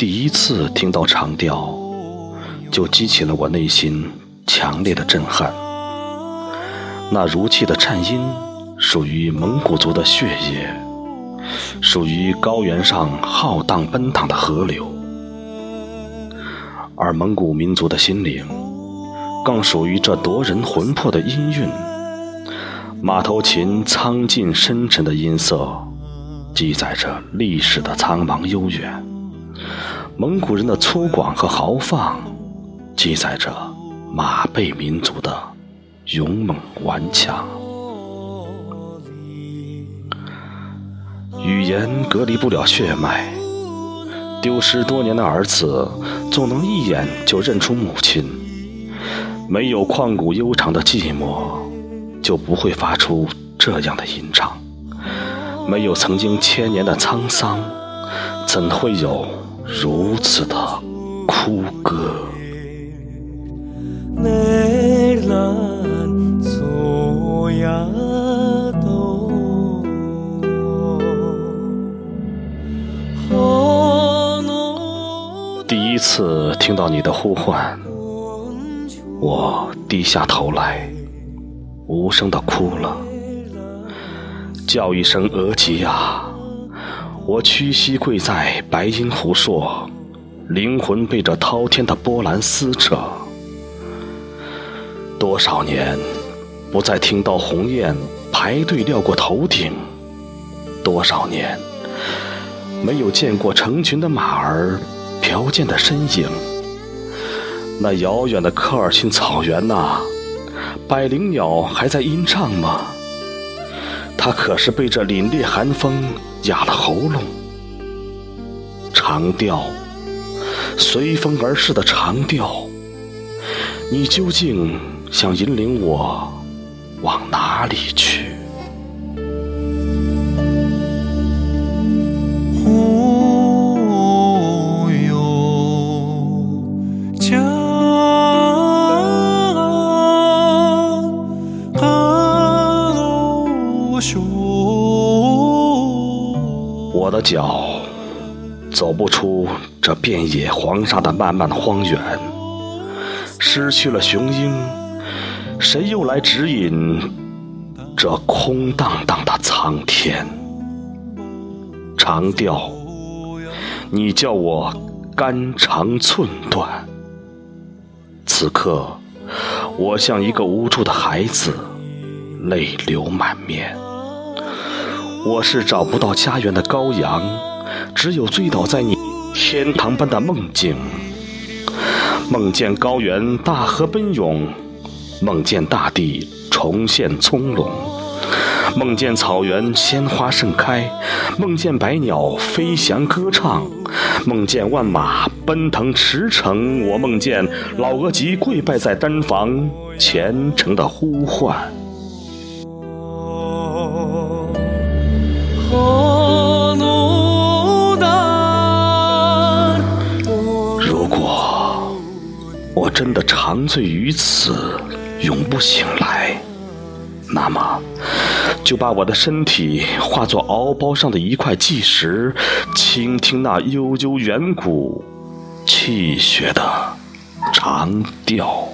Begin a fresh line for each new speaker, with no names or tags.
第一次听到长调，就激起了我内心强烈的震撼。那如泣的颤音，属于蒙古族的血液，属于高原上浩荡奔腾的河流，而蒙古民族的心灵，更属于这夺人魂魄的音韵。马头琴苍劲深沉的音色，记载着历史的苍茫悠远；蒙古人的粗犷和豪放，记载着马背民族的勇猛顽强。语言隔离不了血脉，丢失多年的儿子，总能一眼就认出母亲。没有旷古悠长的寂寞。就不会发出这样的吟唱。没有曾经千年的沧桑，怎会有如此的哭歌？第一次听到你的呼唤，我低下头来。无声的哭了，叫一声额吉呀！我屈膝跪在白音湖朔，灵魂被这滔天的波澜撕扯。多少年不再听到鸿雁排队掠过头顶，多少年没有见过成群的马儿飘溅的身影。那遥远的科尔沁草原呐！百灵鸟还在吟唱吗？他可是被这凛冽寒风哑了喉咙。长调，随风而逝的长调，你究竟想引领我往哪里去？脚走不出这遍野黄沙的漫漫荒原，失去了雄鹰，谁又来指引这空荡荡的苍天？长调，你叫我肝肠寸断。此刻，我像一个无助的孩子，泪流满面。我是找不到家园的羔羊，只有醉倒在你天堂般的梦境。梦见高原大河奔涌，梦见大地重现葱茏，梦见草原鲜花盛开，梦见百鸟飞翔歌唱，梦见万马奔腾驰骋。我梦见老额吉跪拜在丹房，虔诚的呼唤。如果我真的长醉于此，永不醒来，那么就把我的身体化作敖包上的一块巨石，倾听那悠悠远古、气血的长调。